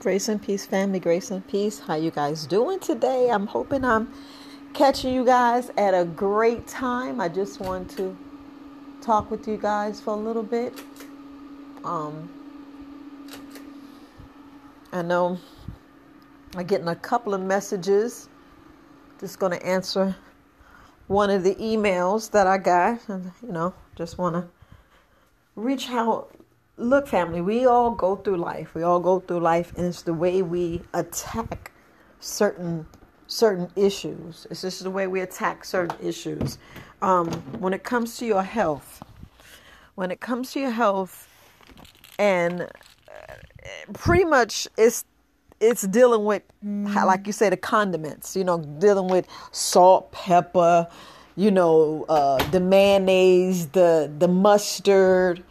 Grace and peace, family. Grace and peace. How you guys doing today? I'm hoping I'm catching you guys at a great time. I just want to talk with you guys for a little bit. Um, I know I'm getting a couple of messages. Just going to answer one of the emails that I got, and you know, just want to reach out look, family, we all go through life. We all go through life, and it's the way we attack certain certain issues. It's just the way we attack certain issues. Um, when it comes to your health, when it comes to your health, and uh, pretty much it's it's dealing with, like you say, the condiments. You know, dealing with salt, pepper. You know, uh, the mayonnaise, the the mustard.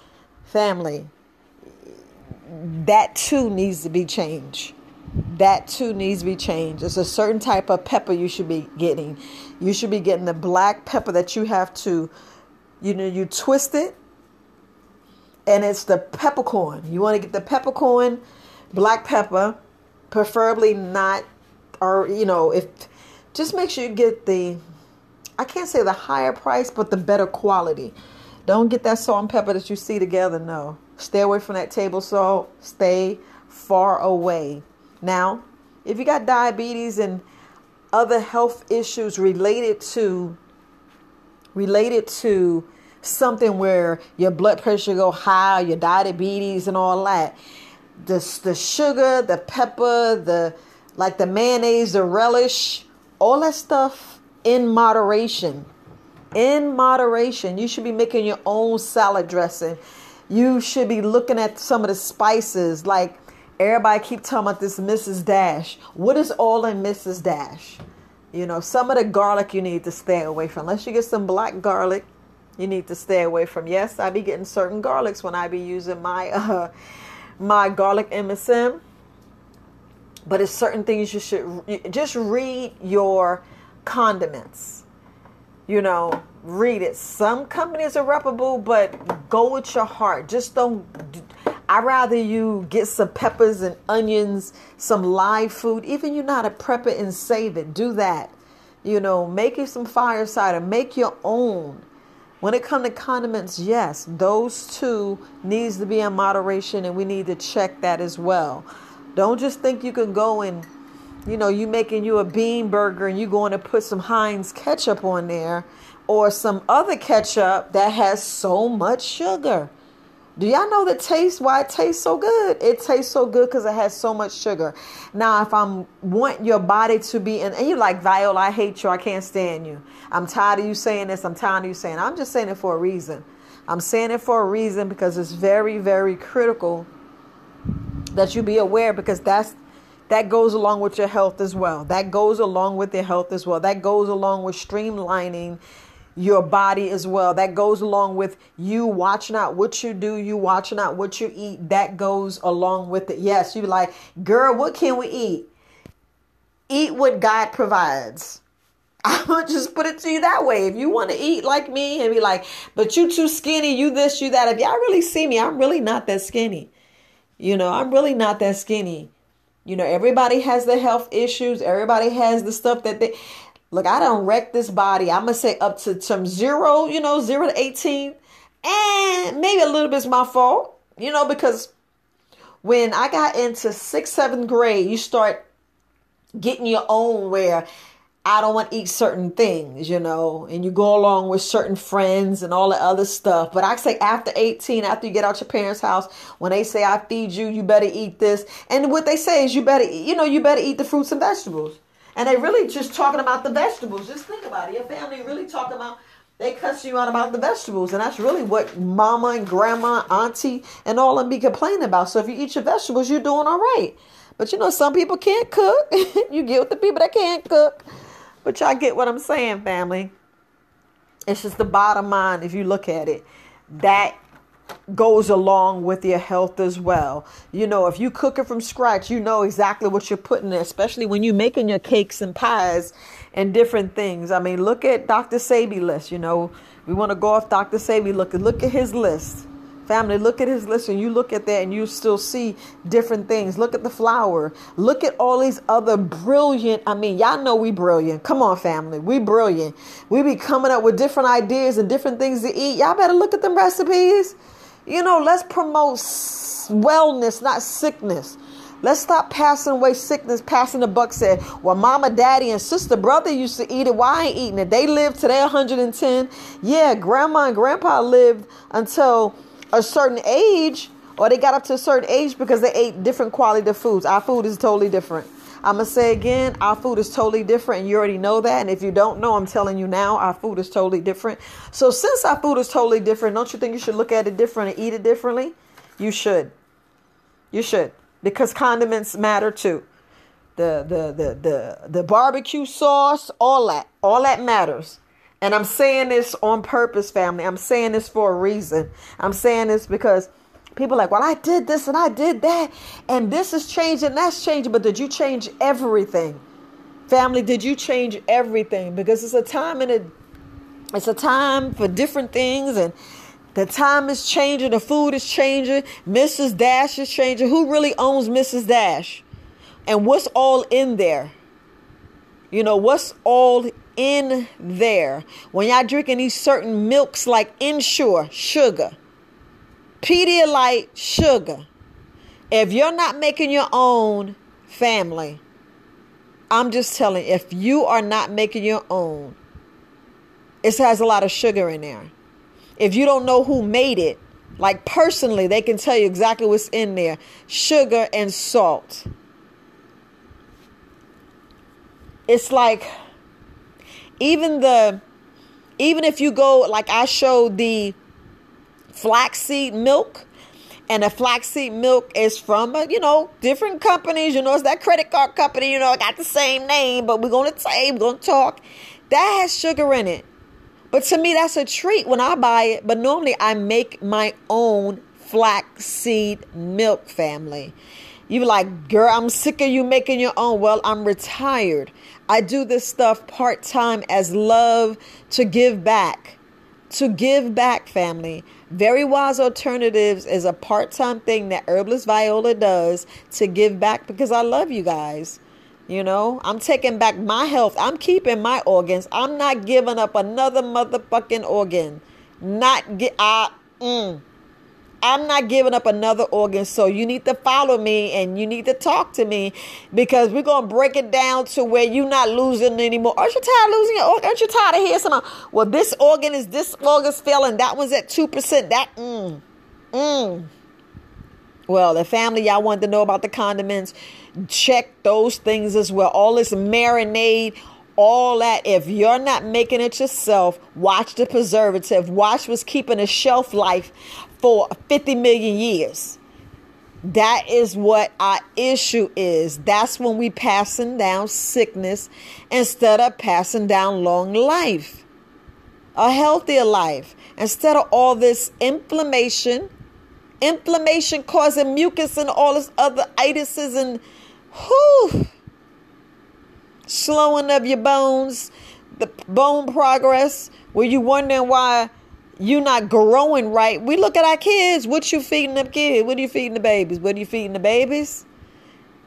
Family, that too needs to be changed. That too needs to be changed. It's a certain type of pepper you should be getting. You should be getting the black pepper that you have to, you know, you twist it, and it's the peppercorn. You want to get the peppercorn, black pepper, preferably not, or you know, if just make sure you get the, I can't say the higher price, but the better quality. Don't get that salt and pepper that you see together. No. Stay away from that table salt. Stay far away. Now, if you got diabetes and other health issues related to related to something where your blood pressure go high, your diabetes and all that, the the sugar, the pepper, the like the mayonnaise, the relish, all that stuff in moderation in moderation. You should be making your own salad dressing. You should be looking at some of the spices. Like everybody keep talking about this Mrs. Dash. What is all in Mrs. Dash? You know, some of the garlic you need to stay away from. Unless you get some black garlic, you need to stay away from. Yes, I be getting certain garlics when I be using my uh, my garlic MSM. But it's certain things you should just read your condiments you know, read it. Some companies are reputable, but go with your heart. Just don't. I rather you get some peppers and onions, some live food. Even you're not a prepper and save it. Do that. You know, make you some fire cider. Make your own. When it comes to condiments, yes, those two needs to be in moderation, and we need to check that as well. Don't just think you can go and you know, you making you a bean burger and you going to put some Heinz ketchup on there or some other ketchup that has so much sugar. Do y'all know the taste why it tastes so good? It tastes so good because it has so much sugar. Now, if I'm want your body to be in, and you're like Viola, I hate you, I can't stand you. I'm tired of you saying this. I'm tired of you saying. I'm just saying it for a reason. I'm saying it for a reason because it's very, very critical that you be aware because that's that goes along with your health as well. That goes along with your health as well. That goes along with streamlining your body as well. That goes along with you watching out what you do, you watching out what you eat. That goes along with it. Yes, you be like, girl, what can we eat? Eat what God provides. I'll just put it to you that way. If you want to eat like me and be like, but you too skinny, you this, you that. If y'all really see me, I'm really not that skinny. You know, I'm really not that skinny. You know, everybody has the health issues. Everybody has the stuff that they look. I don't wreck this body. I'm gonna say up to some zero, you know, zero to eighteen, and maybe a little bit's my fault, you know, because when I got into sixth, seventh grade, you start getting your own where I don't want to eat certain things, you know, and you go along with certain friends and all the other stuff. But I say after 18, after you get out your parents' house, when they say I feed you, you better eat this. And what they say is you better, you know, you better eat the fruits and vegetables. And they really just talking about the vegetables. Just think about it. Your family really talking about they cuss you out about the vegetables. And that's really what mama and grandma, auntie, and all them be complaining about. So if you eat your vegetables, you're doing all right. But you know, some people can't cook. you get with the people that can't cook. But y'all get what I'm saying, family. It's just the bottom line if you look at it. That goes along with your health as well. You know, if you cook it from scratch, you know exactly what you're putting in, especially when you're making your cakes and pies and different things. I mean, look at Dr. Sebi list. You know, we want to go off Dr. Sebi Look, look at his list. Family, look at his list and you look at that and you still see different things. Look at the flower. Look at all these other brilliant, I mean, y'all know we brilliant. Come on, family. We brilliant. We be coming up with different ideas and different things to eat. Y'all better look at them recipes. You know, let's promote wellness, not sickness. Let's stop passing away sickness, passing the buck said, well, mama, daddy, and sister, brother used to eat it. Why ain't eating it? They lived to their 110. Yeah, grandma and grandpa lived until a certain age or they got up to a certain age because they ate different quality of foods. Our food is totally different. I'm going to say again, our food is totally different, and you already know that. And if you don't know, I'm telling you now, our food is totally different. So, since our food is totally different, don't you think you should look at it different and eat it differently? You should. You should. Because condiments matter too. The, the, the, the, the barbecue sauce, all that, all that matters. And I'm saying this on purpose, family. I'm saying this for a reason. I'm saying this because people like, well, I did this and I did that, and this is changing, that's changing. But did you change everything? Family, did you change everything? Because it's a time and it it's a time for different things and the time is changing, the food is changing, Mrs. Dash is changing. Who really owns Mrs. Dash? And what's all in there? You know, what's all in there. When y'all drinking these certain milks like Ensure, sugar, Pedialyte, sugar. If you're not making your own family, I'm just telling if you are not making your own, it has a lot of sugar in there. If you don't know who made it, like personally, they can tell you exactly what's in there sugar and salt. It's like even the even if you go like I showed the flaxseed milk and the flaxseed milk is from a, you know different companies. You know it's that credit card company you know got the same name but we're gonna say we're gonna talk. That has sugar in it. But to me that's a treat when i buy it. But normally i make my own flaxseed milk family. You like girl i'm sick of you making your own. Well i'm retired I do this stuff part time as love to give back. To give back, family. Very Wise Alternatives is a part time thing that Herbalist Viola does to give back because I love you guys. You know, I'm taking back my health. I'm keeping my organs. I'm not giving up another motherfucking organ. Not get I mm. I'm not giving up another organ. So you need to follow me and you need to talk to me because we're going to break it down to where you're not losing anymore. Aren't you tired of losing your organ? Aren't you tired of hearing something? Well, this organ is this organ's failing. That one's at 2%. That, mm, mm. Well, the family, y'all wanted to know about the condiments. Check those things as well. All this marinade, all that. If you're not making it yourself, watch the preservative. Watch what's keeping a shelf life for 50 million years. That is what our issue is. That's when we passing down sickness instead of passing down long life, a healthier life. Instead of all this inflammation, inflammation causing mucus and all this other itises and whew, slowing of your bones, the bone progress, where you wondering why you not growing right. We look at our kids. What you feeding them kids? What are you feeding the babies? What are you feeding the babies?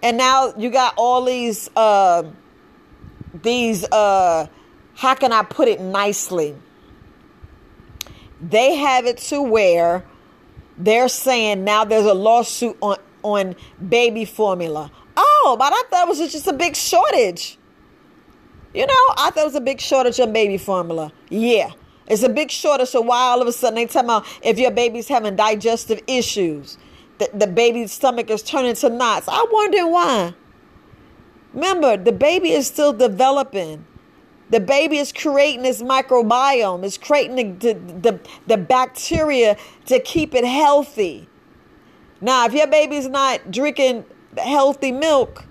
And now you got all these uh these uh how can I put it nicely? They have it to where they're saying now there's a lawsuit on on baby formula. Oh, but I thought it was just a big shortage. You know, I thought it was a big shortage of baby formula. Yeah. It's a big shortage. So why all of a sudden they tell me if your baby's having digestive issues, the, the baby's stomach is turning to knots. I wonder why. Remember, the baby is still developing. The baby is creating this microbiome. It's creating the, the, the, the bacteria to keep it healthy. Now, if your baby's not drinking healthy milk,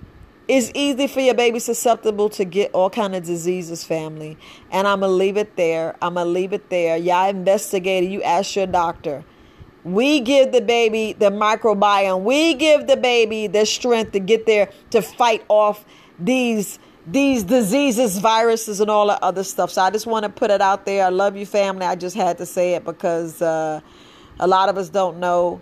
it's easy for your baby susceptible to get all kind of diseases, family. And I'm gonna leave it there. I'm gonna leave it there. Y'all investigated. You ask your doctor. We give the baby the microbiome. We give the baby the strength to get there to fight off these these diseases, viruses, and all the other stuff. So I just want to put it out there. I love you, family. I just had to say it because uh, a lot of us don't know.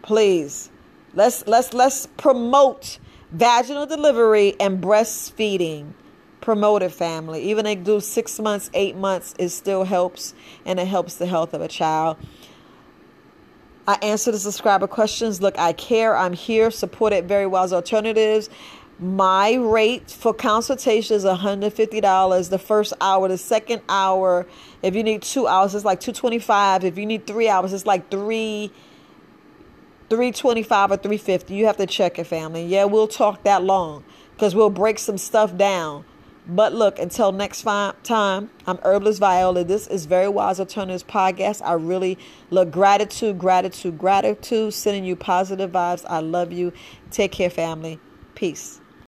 Please, let's let's let's promote vaginal delivery and breastfeeding. Promote it, family. Even they do six months, eight months, it still helps, and it helps the health of a child. I answer the subscriber questions. Look, I care. I'm here. Supported Very Wise Alternatives. My rate for consultation is $150 the first hour. The second hour, if you need two hours, it's like 225 If you need three hours, it's like three 325 or 350 You have to check it, family. Yeah, we'll talk that long because we'll break some stuff down. But look, until next time, I'm Herbalist Viola. This is Very Wise Alternatives Podcast. I really look gratitude, gratitude, gratitude, sending you positive vibes. I love you. Take care, family. Peace.